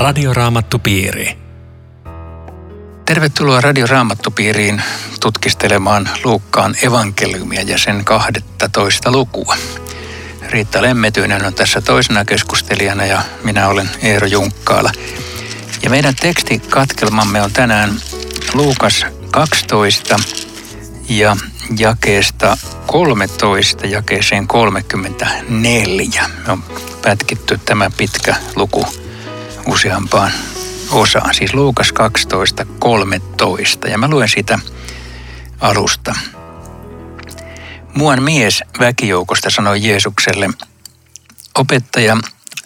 Radioraamattupiiri. Tervetuloa Radioraamattupiiriin tutkistelemaan Luukkaan evankeliumia ja sen 12 lukua. Riitta Lemmetyinen on tässä toisena keskustelijana ja minä olen Eero Junkkaala. Ja meidän tekstikatkelmamme on tänään Luukas 12 ja jakeesta 13 jakeeseen 34. Me on pätkitty tämä pitkä luku useampaan osaan, siis Luukas 12, 13. Ja mä luen sitä alusta. Muan mies väkijoukosta sanoi Jeesukselle, opettaja,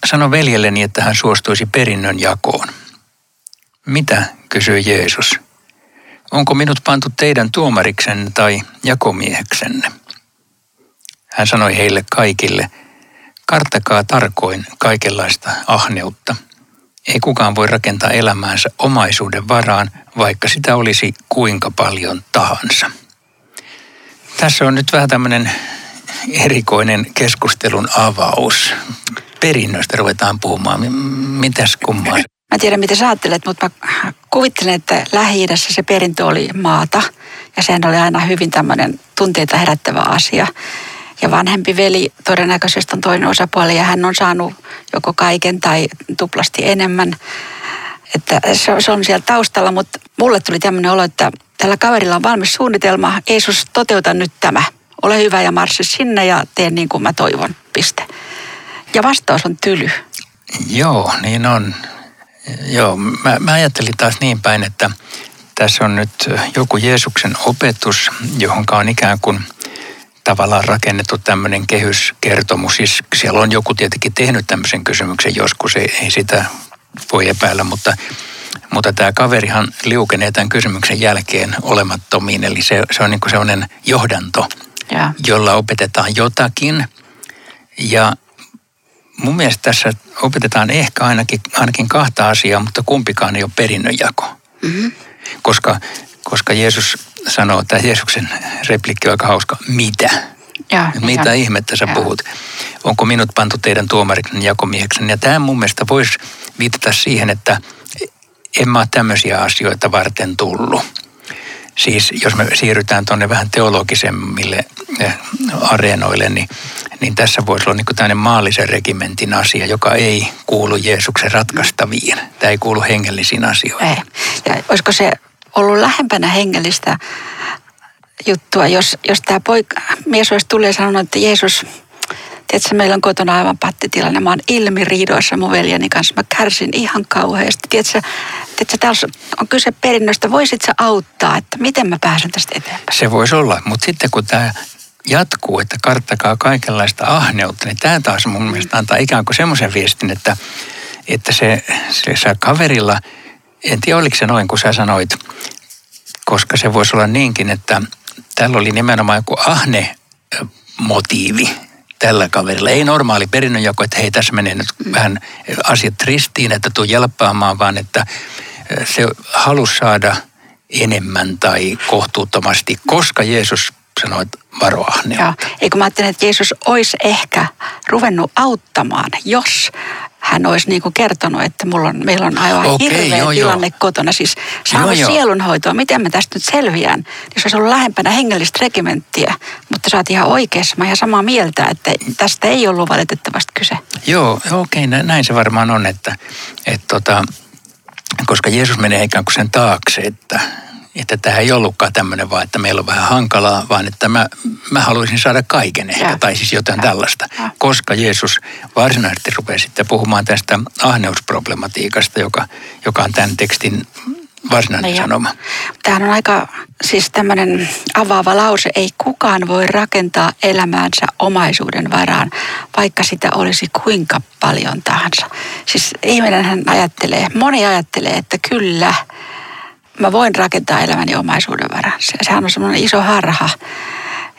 sano veljelleni, että hän suostuisi perinnön jakoon. Mitä, kysyi Jeesus. Onko minut pantu teidän tuomariksenne tai jakomieheksenne? Hän sanoi heille kaikille, karttakaa tarkoin kaikenlaista ahneutta. Ei kukaan voi rakentaa elämäänsä omaisuuden varaan, vaikka sitä olisi kuinka paljon tahansa. Tässä on nyt vähän tämmöinen erikoinen keskustelun avaus. Perinnöstä ruvetaan puhumaan. Mitäs kummaa? Mä tiedän, mitä sä ajattelet, mutta mä kuvittelen, että lähi se perintö oli maata. Ja sehän oli aina hyvin tämmöinen tunteita herättävä asia. Ja vanhempi veli todennäköisesti on toinen osapuoli ja hän on saanut joko kaiken tai tuplasti enemmän. Että se on siellä taustalla, mutta mulle tuli tämmöinen olo, että tällä kaverilla on valmis suunnitelma. Jeesus, toteuta nyt tämä. Ole hyvä ja marssi sinne ja tee niin kuin mä toivon. Piste. Ja vastaus on tyly. Joo, niin on. Joo, mä, mä ajattelin taas niin päin, että tässä on nyt joku Jeesuksen opetus, johon on ikään kuin tavallaan rakennettu tämmöinen kehyskertomus. Siis siellä on joku tietenkin tehnyt tämmöisen kysymyksen joskus, ei, ei sitä voi epäillä, mutta, mutta tämä kaverihan liukenee tämän kysymyksen jälkeen olemattomiin. Eli se, se on niin kuin sellainen johdanto, ja. jolla opetetaan jotakin. Ja mun mielestä tässä opetetaan ehkä ainakin, ainakin kahta asiaa, mutta kumpikaan ei ole perinnönjako. Mm-hmm. Koska, koska Jeesus sanoo, että Jeesuksen replikki on aika hauska, mitä? Ja, mitä ja, ihmettä sä ja. puhut? Onko minut pantu teidän tuomariksen jakomieheksen? Ja tämä mun mielestä voisi viitata siihen, että en mä ole tämmöisiä asioita varten tullut. Siis jos me siirrytään tuonne vähän teologisemmille eh, areenoille, niin niin tässä voisi olla niin tämmöinen maallisen regimentin asia, joka ei kuulu Jeesuksen ratkaistaviin. Tämä ei kuulu hengellisiin asioihin. Ei. Ja olisiko se ollut lähempänä hengellistä juttua, jos, jos tämä poika, mies olisi tullut ja sanonut, että Jeesus, tiedätkö, meillä on kotona aivan pattitilanne. Mä oon ilmiriidoissa mun veljeni kanssa. Mä kärsin ihan kauheasti. Tiedätkö, tiedätkö täällä on kyse perinnöstä. Voisit sä auttaa, että miten mä pääsen tästä eteenpäin? Se voisi olla, mutta sitten kun tämä jatkuu, että karttakaa kaikenlaista ahneutta, niin tämä taas mun mielestä antaa ikään kuin semmoisen viestin, että, että se, se, se kaverilla, en tiedä oliko se noin, kun sä sanoit, koska se voisi olla niinkin, että tällä oli nimenomaan joku ahne motiivi tällä kaverilla. Ei normaali perinnönjako, että hei tässä menee nyt vähän asiat ristiin, että tuu jelppaamaan, vaan että se halusi saada enemmän tai kohtuuttomasti, koska Jeesus sanoit varoahne. Joo, eikö mä ajattelen, että Jeesus olisi ehkä ruvennut auttamaan, jos hän olisi niin kuin kertonut, että mulla on, meillä on aivan Okei, hirveä joo, tilanne joo. kotona. Siis saanut sielunhoitoa, miten mä tästä nyt selviän. Jos niin olisi ollut lähempänä hengellistä regimenttiä, mutta sä oot ihan oikeassa. Mä ihan samaa mieltä, että tästä ei ollut valitettavasti kyse. Joo, okei, näin se varmaan on, että, että tota, koska Jeesus menee ikään kuin sen taakse, että että tämä ei ollutkaan tämmöinen vaan, että meillä on vähän hankalaa, vaan että mä, mä haluaisin saada kaiken ehkä, ja. tai siis jotain ja. tällaista. Ja. Koska Jeesus varsinaisesti rupeaa sitten puhumaan tästä ahneusproblematiikasta, joka, joka on tämän tekstin varsinainen no sanoma. Tämähän on aika siis tämmöinen avaava lause. Ei kukaan voi rakentaa elämäänsä omaisuuden varaan, vaikka sitä olisi kuinka paljon tahansa. Siis ihminen hän ajattelee, moni ajattelee, että kyllä – mä voin rakentaa elämäni omaisuuden varaan. Se, sehän on semmoinen iso harha.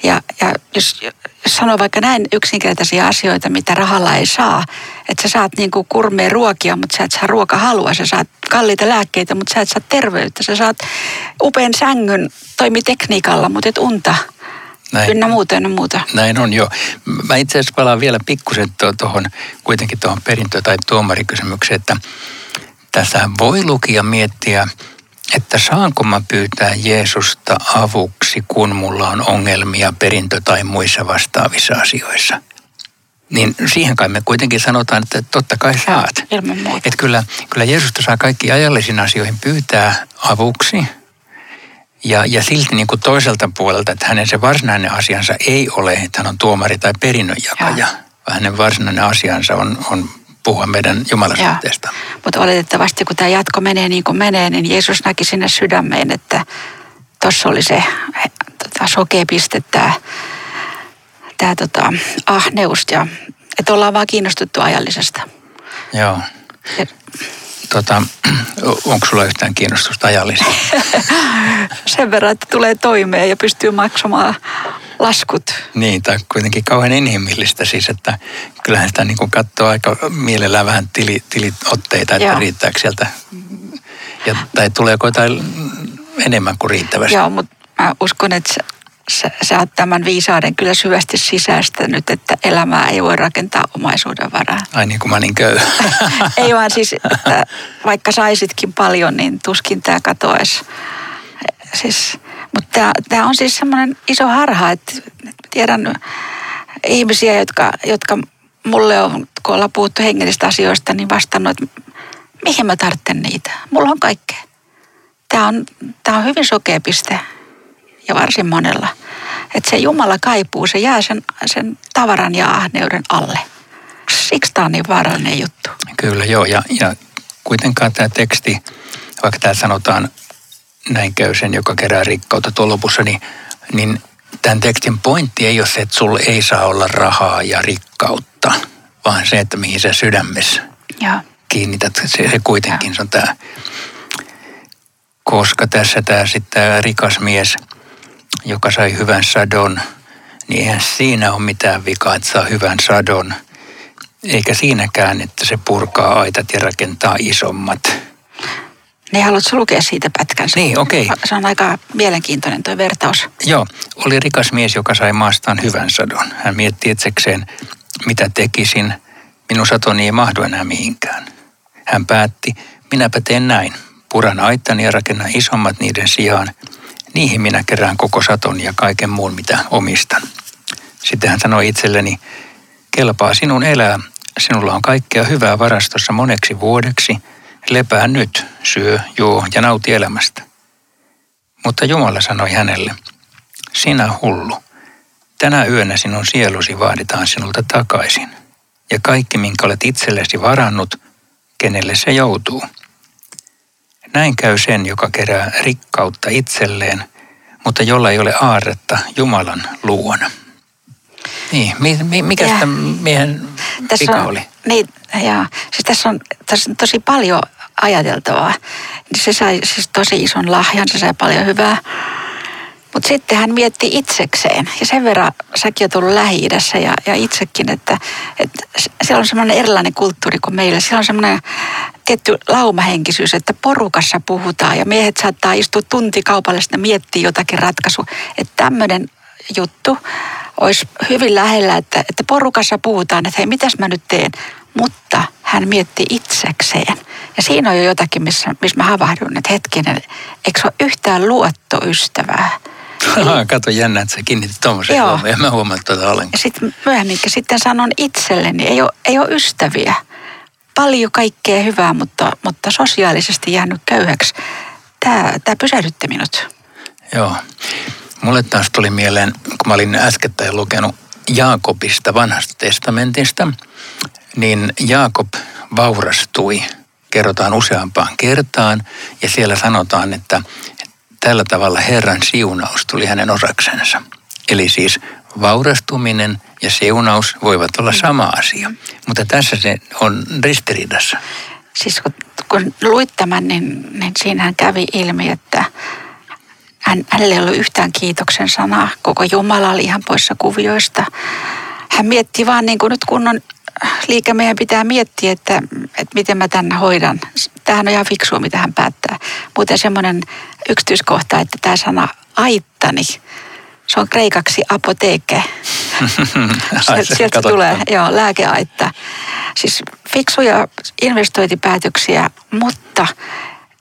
Ja, ja jos, jos sanoo vaikka näin yksinkertaisia asioita, mitä rahalla ei saa, että sä saat niin kuin kurmeen ruokia, mutta sä et saa ruokahalua, sä saat kalliita lääkkeitä, mutta sä et saa terveyttä, sä saat upean sängyn, toimi tekniikalla, mutta et unta. Näin, ynnä muuta, ynnä muuta. Näin on jo. Mä itse asiassa palaan vielä pikkusen tuohon kuitenkin tuohon perintö- tai tuomarikysymykseen, että tässä voi lukija miettiä, että saanko mä pyytää Jeesusta avuksi, kun mulla on ongelmia perintö- tai muissa vastaavissa asioissa. Niin siihen kai me kuitenkin sanotaan, että totta kai saat. Ilman muuta. Että kyllä, kyllä Jeesusta saa kaikki ajallisiin asioihin pyytää avuksi. Ja, ja silti niin kuin toiselta puolelta, että hänen se varsinainen asiansa ei ole, että hän on tuomari tai perinnönjakaja. Vaan hänen varsinainen asiansa on, on puhua meidän Jumalasuhteesta. Mutta oletettavasti, kun tämä jatko menee niin kuin menee, niin Jeesus näki sinne sydämeen, että tuossa oli se tota, sokea piste, tämä, tämä tota, ahneus ja että ollaan vaan kiinnostuttu ajallisesta. Joo. Ja, Tota, onko sulla yhtään kiinnostusta ajallista? sen verran, että tulee toimeen ja pystyy maksamaan laskut. Niin, tai kuitenkin kauhean inhimillistä siis, että kyllähän sitä niin katsoo aika mielellään vähän tili, tiliotteita, että Joo. riittääkö sieltä, ja, tai tuleeko jotain enemmän kuin riittävästi. Joo, mutta mä uskon, että sä, sä, oot tämän viisauden kyllä syvästi sisäistänyt, että elämää ei voi rakentaa omaisuuden varaan. Ai niin kuin mä niin köyhä. Ei vaan siis, että vaikka saisitkin paljon, niin tuskin tämä katoaisi. Siis, mutta tämä on siis semmoinen iso harha, että tiedän ihmisiä, jotka, jotka mulle on, kun ollaan puhuttu hengellistä asioista, niin vastannut, että mihin mä tarvitsen niitä. Mulla on kaikkea. Tämä on, tämä on hyvin sokea piste ja varsin monella. Että se Jumala kaipuu, se jää sen, sen tavaran ja ahneuden alle. Siksi tämä on niin vaarallinen juttu. Kyllä joo, ja, ja kuitenkaan tämä teksti, vaikka täällä sanotaan näin käy sen, joka kerää rikkautta tuolla lopussa, niin, niin tämän tekstin pointti ei ole se, että sulla ei saa olla rahaa ja rikkautta, vaan se, että mihin sä sydämessä Joo. kiinnität. Se, se kuitenkin se on tämä. Koska tässä tämä sitten tämä rikas mies, joka sai hyvän sadon, niin eihän siinä ole mitään vikaa, että saa hyvän sadon. Eikä siinäkään, että se purkaa aitat ja rakentaa isommat. Niin haluatko lukea siitä pätkän? Niin, okei. Se on aika mielenkiintoinen tuo vertaus. Joo, oli rikas mies, joka sai maastaan hyvän sadon. Hän mietti itsekseen, mitä tekisin. Minun satoni ei mahdu enää mihinkään. Hän päätti, minäpä teen näin. Puran aittani ja rakennan isommat niiden sijaan. Niihin minä kerään koko saton ja kaiken muun, mitä omistan. Sitten hän sanoi itselleni, kelpaa sinun elää. Sinulla on kaikkea hyvää varastossa moneksi vuodeksi. Lepää nyt, syö, juo ja nauti elämästä. Mutta Jumala sanoi hänelle, sinä hullu, tänä yönä sinun sielusi vaaditaan sinulta takaisin. Ja kaikki, minkä olet itsellesi varannut, kenelle se joutuu. Näin käy sen, joka kerää rikkautta itselleen, mutta jolla ei ole aarretta Jumalan luona. Niin, mi, mi, mikä sitä miehen vika on, oli? Niin, ja, siis tässä, on, tässä on tosi paljon ajateltavaa. Se sai siis tosi ison lahjan, se sai paljon hyvää. Mutta sitten hän mietti itsekseen. Ja sen verran säkin oot ollut lähi ja, ja itsekin, että, että siellä on semmoinen erilainen kulttuuri kuin meillä. Siellä on semmoinen tietty laumahenkisyys, että porukassa puhutaan ja miehet saattaa istua tunti kaupallisesti ja miettiä jotakin ratkaisua. Että tämmöinen juttu olisi hyvin lähellä, että, että porukassa puhutaan, että hei, mitäs mä nyt teen? Mutta hän mietti itsekseen. Ja siinä on jo jotakin, missä, missä mä havahdun, että hetkinen, eikö se ole yhtään luottoystävää? Aha, kato jännä, että sä kiinnitit tuommoisen huomioon. Mä huomannut tuota ollenkaan. Ja sitten myöhemminkin sitten sanon itselleni, ei ole, ei ole ystäviä. Paljon kaikkea hyvää, mutta, mutta sosiaalisesti jäänyt köyhäksi. Tämä, pysähdytti minut. Joo. Mulle taas tuli mieleen, kun mä olin äskettäin lukenut Jaakobista vanhasta testamentista, niin Jaakob vaurastui, kerrotaan useampaan kertaan, ja siellä sanotaan, että tällä tavalla Herran siunaus tuli hänen osaksensa. Eli siis vaurastuminen ja siunaus voivat olla sama asia, mutta tässä se on ristiriidassa. Siis kun, kun luit tämän, niin, niin siinähän kävi ilmi, että hän, hänellä ei ollut yhtään kiitoksen sanaa. Koko Jumala oli ihan poissa kuvioista. Hän mietti vaan niin kuin nyt kunnon liike meidän pitää miettiä, että, että miten mä tämän hoidan. Tämähän on ihan fiksua, mitä hän päättää. Muuten semmoinen yksityiskohta, että tämä sana aittani, se on kreikaksi apoteeke. Ai, Sieltä, tulee, joo, lääkeaitta. Siis fiksuja investointipäätöksiä, mutta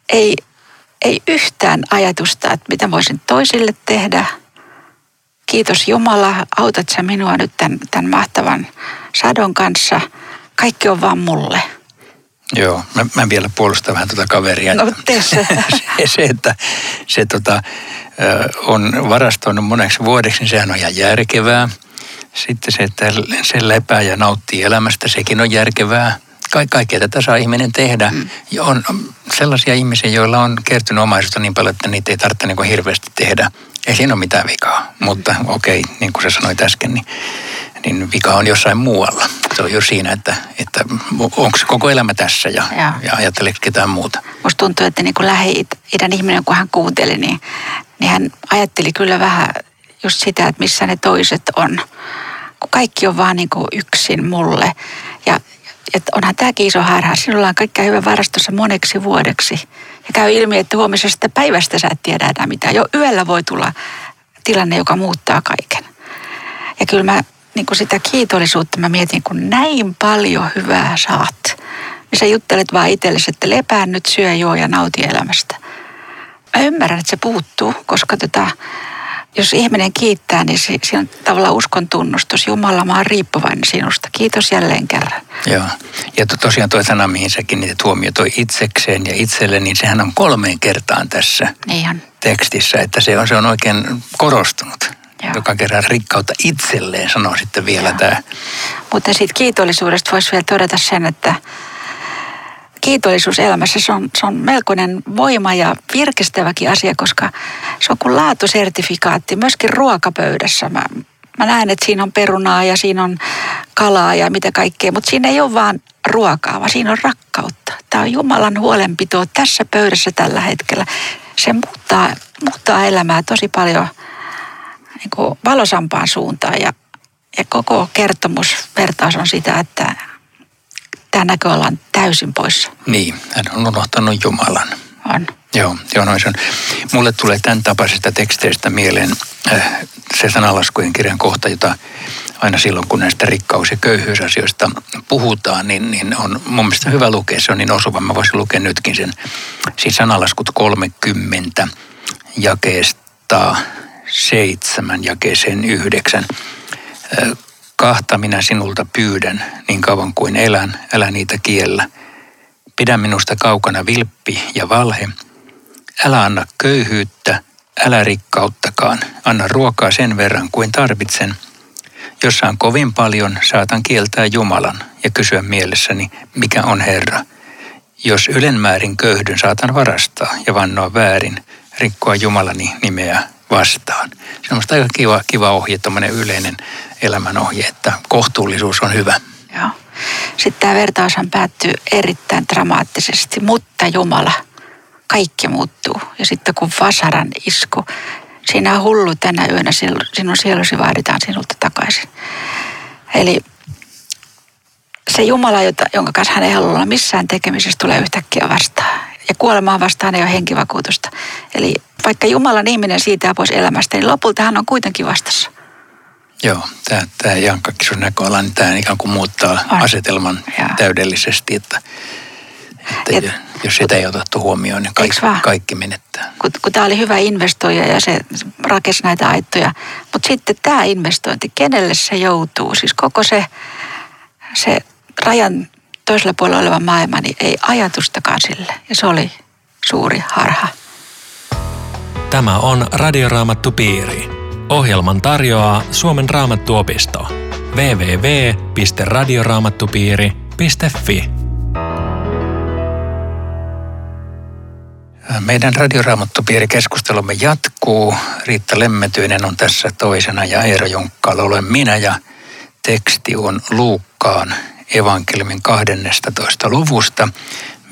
ei, ei yhtään ajatusta, että mitä voisin toisille tehdä. Kiitos Jumala, autat sä minua nyt tämän, tämän mahtavan sadon kanssa. Kaikki on vaan mulle. Joo, mä, mä vielä puolustan vähän tuota kaveria. No se, se, että se tota, on varastoinut moneksi vuodeksi, niin sehän on ihan järkevää. Sitten se, että se lepää ja nauttii elämästä, sekin on järkevää. Ka- kaikkea tätä saa ihminen tehdä. Mm. Ja on sellaisia ihmisiä, joilla on kertynyt omaisuutta niin paljon, että niitä ei tarvitse niin hirveästi tehdä. Ei siinä ole mitään vikaa. Mutta okei, okay, niin kuin sä sanoit äsken, niin, niin vika on jossain muualla. Se on jo siinä, että, että onko koko elämä tässä ja, ja. ja ajatteleeko ketään muuta. Musta tuntuu, että niin kuin Lähi-idän ihminen, kun hän kuunteli, niin, niin hän ajatteli kyllä vähän just sitä, että missä ne toiset on. Kun kaikki on vaan niin kuin yksin mulle. Ja että onhan tämäkin iso harha. Sinulla on kaikkea hyvä varastossa moneksi vuodeksi. Ja käy ilmi, että huomisesta päivästä sä et tiedä enää mitään. Jo yöllä voi tulla tilanne, joka muuttaa kaiken. Ja kyllä mä niin kuin sitä kiitollisuutta mä mietin, kun näin paljon hyvää saat. Niin sä juttelet vaan itsellesi, että lepää nyt, syö, juo ja nauti elämästä. Mä ymmärrän, että se puuttuu, koska tota, jos ihminen kiittää, niin se, se on tavallaan uskon tunnustus. Jumala, mä oon riippuvainen sinusta. Kiitos jälleen kerran. Joo. Ja to, tosiaan tuo sana, mihin sä kiinnität huomio, toi itsekseen ja itselle, niin sehän on kolmeen kertaan tässä niin tekstissä, että se on, se on oikein korostunut. Joo. Joka kerran rikkautta itselleen, sanoo sitten vielä Joo. tämä. Mutta siitä kiitollisuudesta voisi vielä todeta sen, että kiitollisuus elämässä, se on, se on melkoinen voima ja virkistäväkin asia, koska se on kuin laatusertifikaatti myöskin ruokapöydässä. Mä, mä näen, että siinä on perunaa ja siinä on kalaa ja mitä kaikkea, mutta siinä ei ole vaan ruokaa, vaan siinä on rakkautta. Tämä on Jumalan huolenpito tässä pöydässä tällä hetkellä. Se muuttaa, muuttaa elämää tosi paljon niin kuin valosampaan suuntaan ja, ja koko kertomus, vertaus on sitä, että tämä näköala on täysin poissa. Niin, hän on unohtanut Jumalan. On. Joo, joo noin se on. Mulle tulee tämän tapaisesta teksteistä mieleen äh, se sanalaskujen kirjan kohta, jota aina silloin, kun näistä rikkaus- ja köyhyysasioista puhutaan, niin, niin on mun mielestä hyvä lukea. Se on niin osuva. Mä voisin lukea nytkin sen. Siis sanalaskut 30 jakeesta 7 jakeeseen 9 kahta minä sinulta pyydän, niin kauan kuin elän, älä niitä kiellä. Pidä minusta kaukana vilppi ja valhe. Älä anna köyhyyttä, älä rikkauttakaan. Anna ruokaa sen verran kuin tarvitsen. Jos saan kovin paljon, saatan kieltää Jumalan ja kysyä mielessäni, mikä on Herra. Jos ylenmäärin köyhdyn, saatan varastaa ja vannoa väärin, rikkoa Jumalani nimeä vastaan. Se on aika kiva, kiva ohje, tämmöinen yleinen elämänohje, että kohtuullisuus on hyvä. Joo. Sitten tämä vertaushan päättyy erittäin dramaattisesti, mutta Jumala, kaikki muuttuu. Ja sitten kun vasaran isku, sinä hullu tänä yönä, sinun sielusi vaaditaan sinulta takaisin. Eli se Jumala, jota, jonka kanssa hän ei halua olla missään tekemisessä, tulee yhtäkkiä vastaan. Ja kuolemaan vastaan ei ole henkivakuutusta. Eli vaikka Jumalan ihminen siitä pois elämästä, niin lopulta hän on kuitenkin vastassa. Joo, tämä, tämä Jankkakin sun näköala, niin tämä ikään kuin muuttaa on. asetelman ja. täydellisesti, että, että Et, jos sitä ei otettu huomioon, niin kaikki, kaikki menettää. Kun, kun tämä oli hyvä investoija ja se rakensi näitä aittoja, mutta sitten tämä investointi, kenelle se joutuu? Siis koko se, se rajan toisella puolella oleva maailma, niin ei ajatustakaan sille. Ja se oli suuri harha. Tämä on Radioraamattu Piiri. Ohjelman tarjoaa Suomen raamattuopisto. www.radioraamattupiiri.fi Meidän radioraamattupiiri-keskustelumme jatkuu. Riitta Lemmetyinen on tässä toisena ja Eero Jonkkaala olen minä ja teksti on Luukkaan evankeliumin 12. luvusta.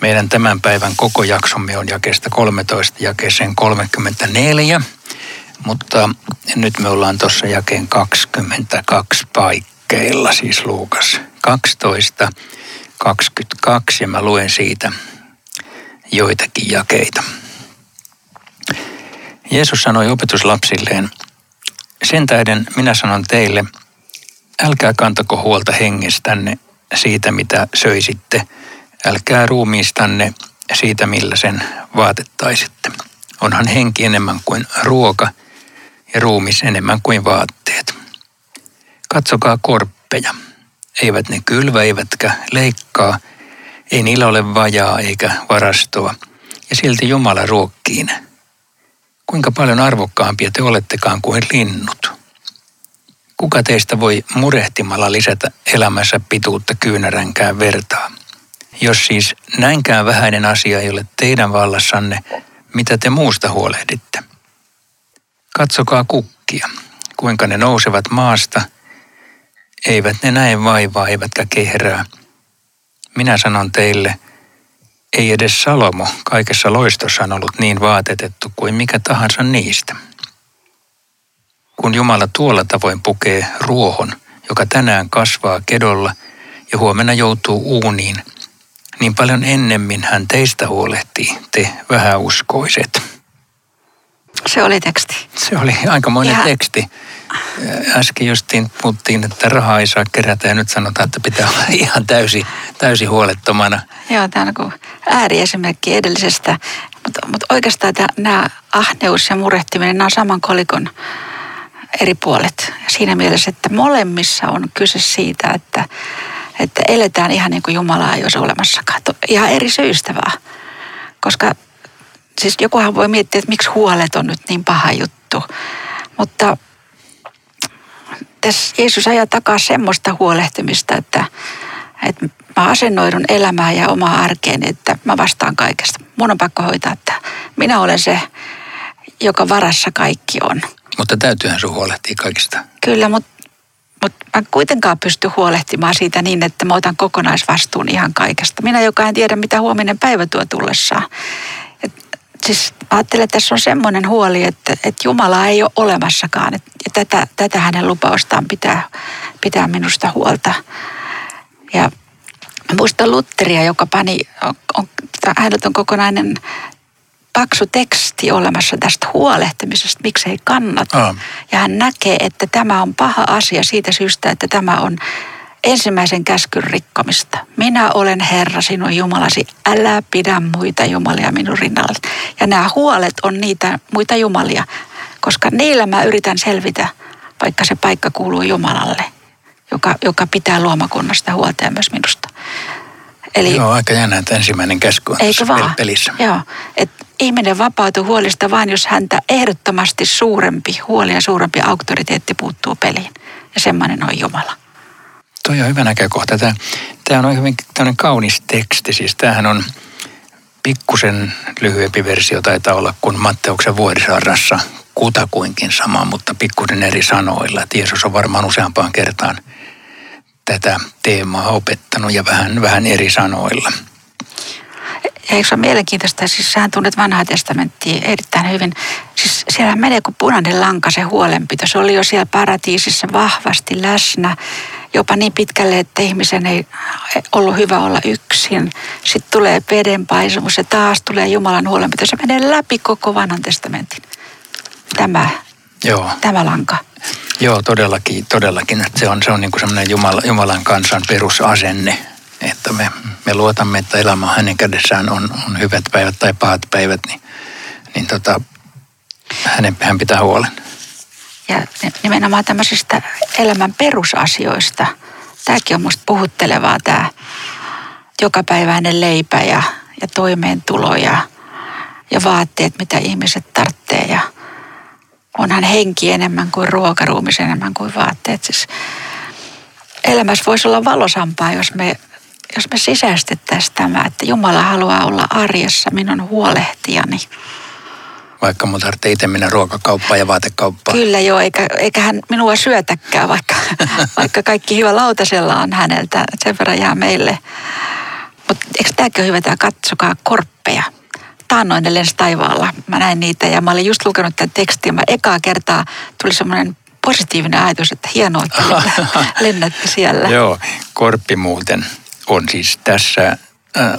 Meidän tämän päivän koko jaksomme on jakeesta 13 jakeeseen 34, mutta nyt me ollaan tuossa jakeen 22 paikkeilla, siis Luukas 12, 22 ja mä luen siitä joitakin jakeita. Jeesus sanoi opetuslapsilleen, sen tähden minä sanon teille, älkää kantako huolta hengestänne siitä, mitä söisitte – Älkää ruumiistanne siitä, millä sen vaatettaisitte. Onhan henki enemmän kuin ruoka ja ruumis enemmän kuin vaatteet. Katsokaa korppeja. Eivät ne kylvä eivätkä leikkaa, ei niillä ole vajaa eikä varastoa, ja silti Jumala ruokkii ne. Kuinka paljon arvokkaampia te olettekaan kuin linnut. Kuka teistä voi murehtimalla lisätä elämässä pituutta kyynäränkään vertaa? Jos siis näinkään vähäinen asia ei ole teidän vallassanne, mitä te muusta huolehditte? Katsokaa kukkia, kuinka ne nousevat maasta. Eivät ne näe vaivaa eivätkä kehrää. Minä sanon teille, ei edes Salomo kaikessa loistossaan ollut niin vaatetettu kuin mikä tahansa niistä. Kun Jumala tuolla tavoin pukee ruohon, joka tänään kasvaa kedolla ja huomenna joutuu uuniin, niin paljon ennemmin hän teistä huolehtii, te vähäuskoiset. Se oli teksti. Se oli aikamoinen Ihan- teksti. Äsken justiin puhuttiin, että rahaa ei saa kerätä ja nyt sanotaan, että pitää olla ihan täysi, täysi huolettomana. Joo, tämä on niin ääriesimerkki edellisestä. Mutta, mutta oikeastaan tämä, nämä ahneus ja murehtiminen, nämä on saman kolikon eri puolet. Siinä mielessä, että molemmissa on kyse siitä, että, että eletään ihan niin kuin Jumalaa ei olisi olemassakaan. Ihan eri syistä vaan. Koska siis jokuhan voi miettiä, että miksi huolet on nyt niin paha juttu. Mutta tässä Jeesus ajaa takaa semmoista huolehtimista, että, että mä asennoidun elämään ja omaa arkeen, että mä vastaan kaikesta. Mun on pakko hoitaa että Minä olen se, joka varassa kaikki on. Mutta täytyyhän sun huolehtia kaikista. Kyllä, mutta mut mä en kuitenkaan pysty huolehtimaan siitä niin, että mä otan kokonaisvastuun ihan kaikesta. Minä, joka en tiedä, mitä huominen päivä tuo tullessaan. Et, siis ajattelen, että tässä on semmoinen huoli, että, että Jumala ei ole olemassakaan. Et, ja tätä, tätä hänen lupaustaan pitää, pitää minusta huolta. Ja muistan Lutteria, joka pani, on, on, hänellä on kokonainen paksu teksti olemassa tästä huolehtimisesta, miksei kannata. Aa. Ja hän näkee, että tämä on paha asia siitä syystä, että tämä on ensimmäisen käskyn rikkomista. Minä olen Herra, sinun Jumalasi, älä pidä muita jumalia minun rinnalla. Ja nämä huolet on niitä muita jumalia, koska niillä mä yritän selvitä, vaikka se paikka kuuluu Jumalalle, joka, joka pitää luomakunnasta huolta ja myös minusta. Eli Joo, aika jännä, että ensimmäinen käsky on Eikö tässä vaan? pel- pelissä. Joo, että ihminen vapautuu huolista vain, jos häntä ehdottomasti suurempi huoli ja suurempi auktoriteetti puuttuu peliin. Ja semmoinen on Jumala. Toi on hyvä näkökohta. Tämä, tämä on hyvin tämmöinen kaunis teksti. Siis tämähän on pikkusen lyhyempi versio taitaa olla kuin Matteuksen vuorisaarassa kutakuinkin sama, mutta pikkusen eri sanoilla. Et Jeesus on varmaan useampaan kertaan tätä teemaa opettanut ja vähän, vähän eri sanoilla. Ja eikö se ole mielenkiintoista, siis sähän tunnet vanhaa testamenttia erittäin hyvin. Siis siellä menee kuin punainen lanka se huolenpito. Se oli jo siellä paratiisissa vahvasti läsnä, jopa niin pitkälle, että ihmisen ei ollut hyvä olla yksin. Sitten tulee vedenpaisumus ja taas tulee Jumalan huolenpito. Se menee läpi koko vanhan testamentin. Tämä, Joo, tämä lanka. joo todellakin, todellakin. Että se on, se on niin kuin semmoinen Jumala, Jumalan kansan perusasenne, että me, me luotamme, että elämä hänen kädessään on, on hyvät päivät tai pahat päivät, niin, niin tota, hänen, hän pitää huolen. Ja nimenomaan tämmöisistä elämän perusasioista. Tämäkin on musta puhuttelevaa tämä jokapäiväinen leipä ja, ja toimeentulo ja, ja vaatteet, mitä ihmiset tarvitsee. Ja onhan henki enemmän kuin ruoka, ruumis enemmän kuin vaatteet. Siis elämässä voisi olla valosampaa, jos me, jos me sisäistettäisiin tämä, että Jumala haluaa olla arjessa minun huolehtijani. Vaikka mun tarvitsee itse mennä ruokakauppaan ja vaatekauppaan. Kyllä joo, eikä, eikä hän minua syötäkään, vaikka, vaikka kaikki hyvä lautasella on häneltä. Sen verran jää meille. Mutta eikö tämäkin ole hyvä, tämä katsokaa korppeja. Taannoin ne lensi taivaalla. Mä näin niitä ja mä olin just lukenut tämän tekstin. ja Mä ekaa kertaa tuli semmoinen positiivinen ajatus, että hienoa, että lennä- lennätte siellä. Joo, korppi muuten on siis tässä äh,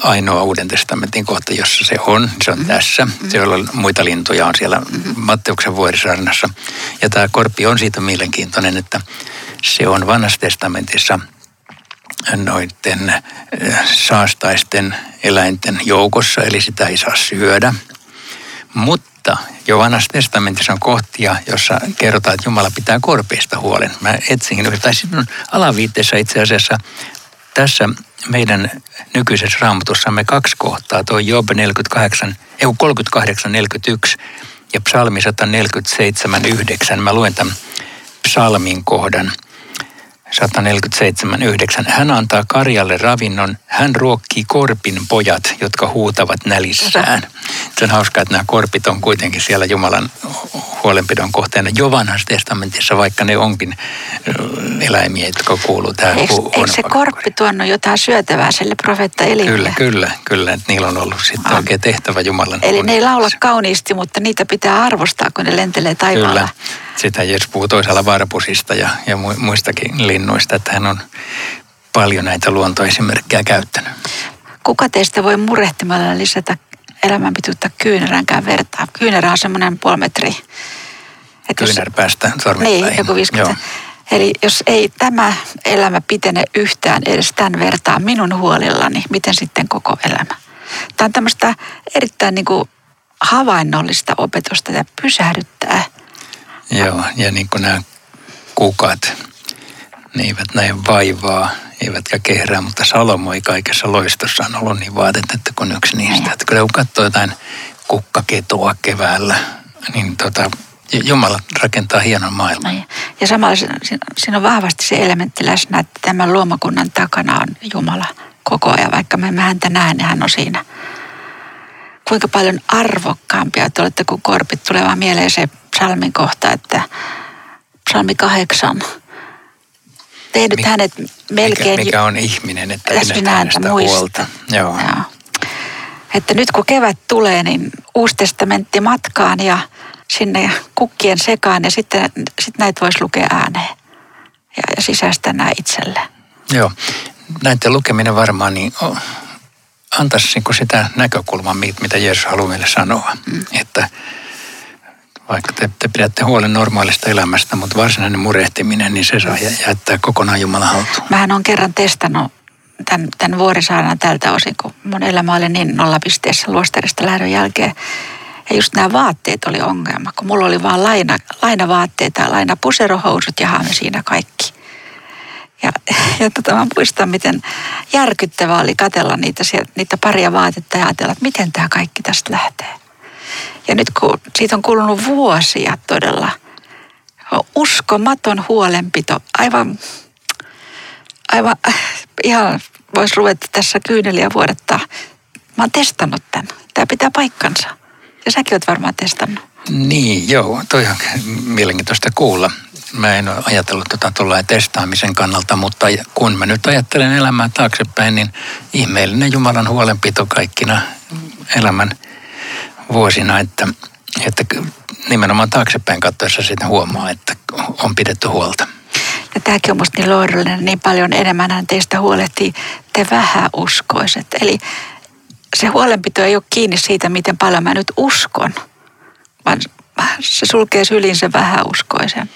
ainoa Uuden testamentin kohta, jossa se on. Se on tässä. Siellä on muita lintuja on siellä Matteuksen vuorisaarnassa. Ja tämä korppi on siitä mielenkiintoinen, että se on vanhassa testamentissa noiden saastaisten eläinten joukossa, eli sitä ei saa syödä. Mutta jo vanhassa testamentissa on kohtia, jossa kerrotaan, että Jumala pitää korpeista huolen. Mä etsin, tai sitten alaviitteessä itse asiassa tässä meidän nykyisessä raamatussamme kaksi kohtaa, tuo Job 48, 38, 41 ja psalmi 147, 9. Mä luen tämän psalmin kohdan. 147.9. Hän antaa karjalle ravinnon, hän ruokkii korpin pojat, jotka huutavat nälissään. Se on hauskaa, että nämä korpit on kuitenkin siellä Jumalan huolenpidon kohteena jo vanhassa testamentissa, vaikka ne onkin eläimiä, jotka kuuluu tähän Eikö, eikö se korppi tuonut jotain syötävää sille profeetta Elille? Kyllä, kyllä, kyllä. Että niillä on ollut sitten ah. oikein tehtävä Jumalan Eli ne ei laula kauniisti, mutta niitä pitää arvostaa, kun ne lentelee taivaalla. Kyllä. Sitä Jeesus puhuu toisella varpusista ja, ja muistakin linnuista, että hän on paljon näitä luontoesimerkkejä käyttänyt. Kuka teistä voi murehtimalla lisätä elämänpituutta kyynäränkään vertaa? Kyynärä on semmoinen puoli metri. Kyynärpäästä Niin, joku 50. Eli jos ei tämä elämä pitene yhtään edes tämän vertaa minun huolillani, miten sitten koko elämä? Tämä on tämmöistä erittäin niin kuin havainnollista opetusta ja pysähdyttää. Joo, ja niin kuin nämä kukat, ne eivät näe vaivaa, eivätkä kehrää, mutta Salomo ei kaikessa loistossa on ollut niin vaatetettu kuin yksi niistä. Että kun katsoo jotain kukkaketoa keväällä, niin tota, Jumala rakentaa hienon maailman. Ja samalla siinä on vahvasti se elementti läsnä, että tämän luomakunnan takana on Jumala koko ajan. Vaikka me emme häntä näe, niin hän on siinä. Kuinka paljon arvokkaampia te olette, kun korpit tulee vaan mieleen se psalmin kohta, että psalmi kahdeksan. Tehnyt Mik, hänet melkein... Mikä, mikä on ihminen, että pidät hänestä huolta. Joo. Joo. Että nyt kun kevät tulee, niin uusi testamentti matkaan ja sinne kukkien sekaan ja sitten sit näitä voisi lukea ääneen ja, ja sisäistä nämä itselle. Joo, näiden lukeminen varmaan niin oh, antaisi niin sitä näkökulmaa, mitä Jeesus haluaa meille sanoa. Mm. Että vaikka te, te pidätte huolen normaalista elämästä, mutta varsinainen murehtiminen, niin se saa jättää kokonaan Jumalan haltuun. Mähän on kerran testannut tämän, tämän vuorisaaran tältä osin, kun mun elämä oli niin nollapisteessä luosterista lähdön jälkeen. Ja just nämä vaatteet oli ongelma, kun mulla oli vaan laina, lainavaatteita, laina puserohousut ja haame siinä kaikki. Ja, ja tota, mä muistan, miten järkyttävää oli katella niitä, niitä paria vaatetta ja ajatella, että miten tämä kaikki tästä lähtee. Ja nyt kun siitä on kulunut vuosia todella, on uskomaton huolenpito, aivan, aivan ihan voisi ruveta tässä kyyneliä vuodetta. Mä oon testannut tämän. Tämä pitää paikkansa. Ja säkin oot varmaan testannut. Niin, joo. Toi on mielenkiintoista kuulla. Mä en ole ajatellut tota tuolla testaamisen kannalta, mutta kun mä nyt ajattelen elämää taaksepäin, niin ihmeellinen Jumalan huolenpito kaikkina elämän vuosina, että, että nimenomaan taaksepäin katsoessa sitten huomaa, että on pidetty huolta. Ja tämäkin on musta niin niin paljon enemmän hän teistä huolehtii te vähäuskoiset. Eli se huolenpito ei ole kiinni siitä, miten paljon mä nyt uskon, vaan se sulkee syliin se vähäuskoisen.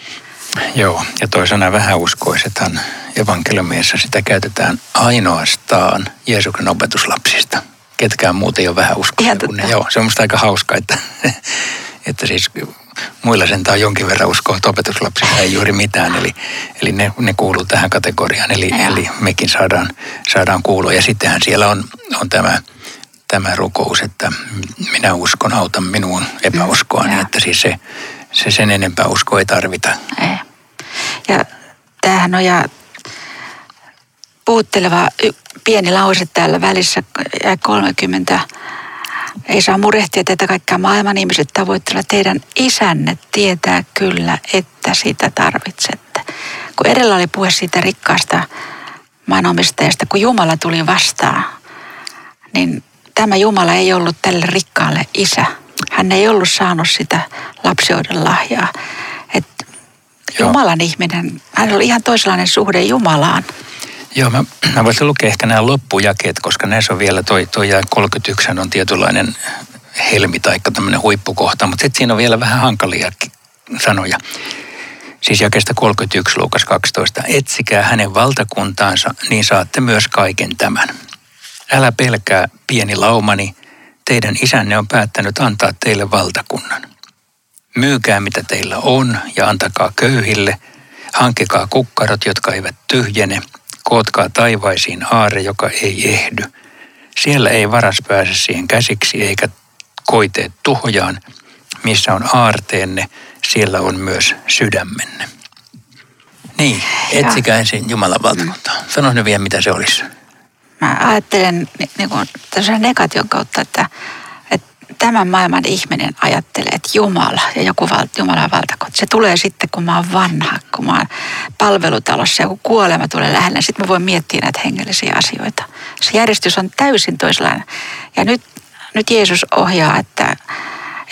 Joo, ja toisena vähäuskoisethan evankeliumissa sitä käytetään ainoastaan Jeesuksen opetuslapsista. Ketkään muut ei ole vähäuskoisia kuin ne. Joo, se on musta aika hauska, että, että siis muilla sentään on jonkin verran uskoa, että opetuslapsilla ei juuri mitään. Eli, eli ne, ne kuuluu tähän kategoriaan, eli, eli mekin saadaan, saadaan kuulua. Ja sittenhän siellä on, on tämä tämä rukous, että minä uskon, auta minun epäuskoani, mm, että siis se, se sen enempää uskoa ei tarvita. Ei. Ja tämähän on ja puutteleva pieni lause täällä välissä, ja 30. Ei saa murehtia tätä kaikkea maailman ihmiset tavoittelevat. Teidän isänne tietää kyllä, että sitä tarvitsette. Kun edellä oli puhe siitä rikkaasta maanomistajasta, kun Jumala tuli vastaan, niin tämä Jumala ei ollut tälle rikkaalle isä. Hän ei ollut saanut sitä lapsioiden lahjaa. että Jumalan ihminen, hän oli ihan toisenlainen suhde Jumalaan. Joo, mä, mä voisin lukea ehkä nämä loppujakeet, koska näissä on vielä toi, toi 31 on tietynlainen helmi tai tämmöinen huippukohta, mutta sitten siinä on vielä vähän hankalia sanoja. Siis jakesta 31 Luukas 12. Etsikää hänen valtakuntaansa, niin saatte myös kaiken tämän. Älä pelkää, pieni laumani, teidän isänne on päättänyt antaa teille valtakunnan. Myykää mitä teillä on ja antakaa köyhille, hankkikaa kukkarot, jotka eivät tyhjene, kootkaa taivaisiin aare, joka ei ehdy. Siellä ei varas pääse siihen käsiksi eikä koiteet tuhojaan. Missä on aarteenne, siellä on myös sydämenne. Niin, etsikää ensin Jumalan valtakuntaa. Sano nyt vielä, mitä se olisi. Mä ajattelen niin kuin negation kautta, että, että tämän maailman ihminen ajattelee, että Jumala ja joku val, Jumalan valtakunta, se tulee sitten, kun mä oon vanha, kun mä oon palvelutalossa ja kun kuolema tulee lähellä, sitten mä voin miettiä näitä hengellisiä asioita. Se järjestys on täysin toisenlainen. Ja nyt, nyt Jeesus ohjaa, että,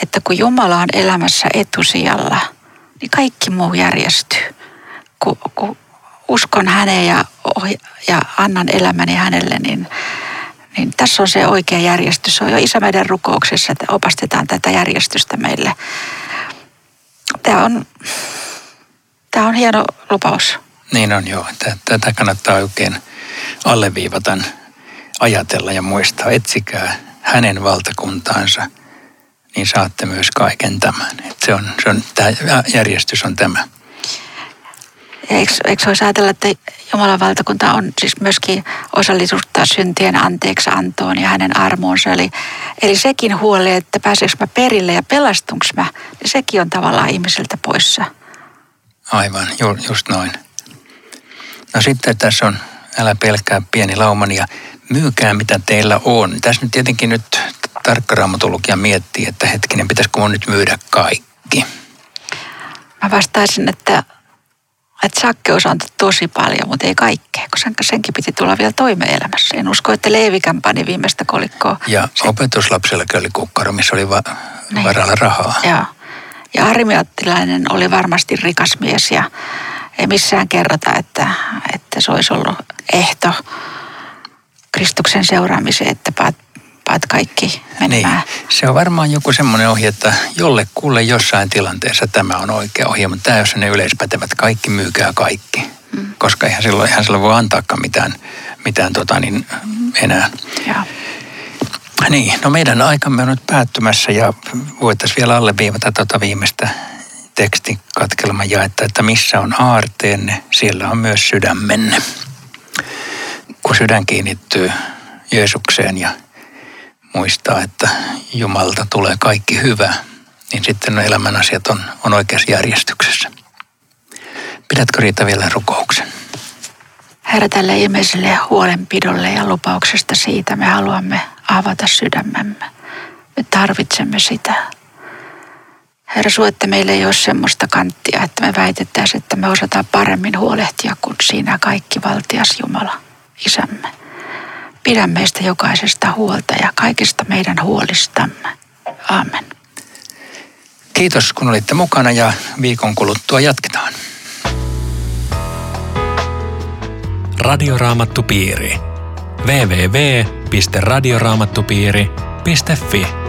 että kun Jumala on elämässä etusijalla, niin kaikki muu järjestyy. Kun, kun uskon häneen ja, ja annan elämäni hänelle, niin, niin tässä on se oikea järjestys. Se on jo isä meidän rukouksessa, että opastetaan tätä järjestystä meille. Tämä on, tämä on hieno lupaus. Niin on joo. Tätä kannattaa oikein alleviivata, ajatella ja muistaa. Etsikää hänen valtakuntaansa, niin saatte myös kaiken tämän. se on, se on, tämä järjestys on tämä. Eikö, eikö voisi ajatella, että Jumalan valtakunta on siis myöskin osallisuutta syntien anteeksi antoon ja hänen armoonsa. Eli, eli sekin huoli, että pääseekö mä perille ja pelastunko mä, niin sekin on tavallaan ihmisiltä poissa. Aivan, ju, just noin. No sitten tässä on, älä pelkää pieni laumani ja myykää mitä teillä on. Tässä nyt tietenkin nyt tarkkaraamatologia miettii, että hetkinen, pitäisikö mun nyt myydä kaikki? Mä vastaisin, että että sakkeus on tosi paljon, mutta ei kaikkea, koska senkin piti tulla vielä toimeelämässä. En usko, että Leevikän pani viimeistä kolikkoa. Ja se... opetuslapsellakin oli kukkaro, missä oli va- niin. varalla rahaa. Joo. Ja Arimiattilainen oli varmasti rikas mies ja ei missään kerrota, että, että se olisi ollut ehto Kristuksen seuraamiseen, että vapaat kaikki menemään. Niin. Se on varmaan joku semmoinen ohje, että jollekulle jossain tilanteessa tämä on oikea ohje, mutta tämä jos ne yleispätevät, kaikki myykää kaikki. Mm. Koska eihän silloin, eihän silloin voi antaakaan mitään, mitään tota niin, enää. Ja. Niin, no meidän aikamme on nyt päättymässä ja voitaisiin vielä alleviivata tuota viimeistä tekstikatkelman jaetta, että missä on aarteenne, siellä on myös sydämenne. Kun sydän kiinnittyy Jeesukseen ja muistaa, että Jumalta tulee kaikki hyvä, niin sitten elämän asiat on, on oikeassa järjestyksessä. Pidätkö Riita vielä rukouksen? Herra, tälle ilmeiselle huolenpidolle ja lupauksesta siitä me haluamme avata sydämemme. Me tarvitsemme sitä. Herra, että meillä ei ole semmoista kanttia, että me väitettäisiin, että me osataan paremmin huolehtia kuin siinä kaikki valtias Jumala, isämme. Pidä meistä jokaisesta huolta ja kaikista meidän huolistamme. Amen. Kiitos kun olitte mukana ja viikon kuluttua jatketaan. Radioraamattupiiri. www.radioraamattupiiri.fi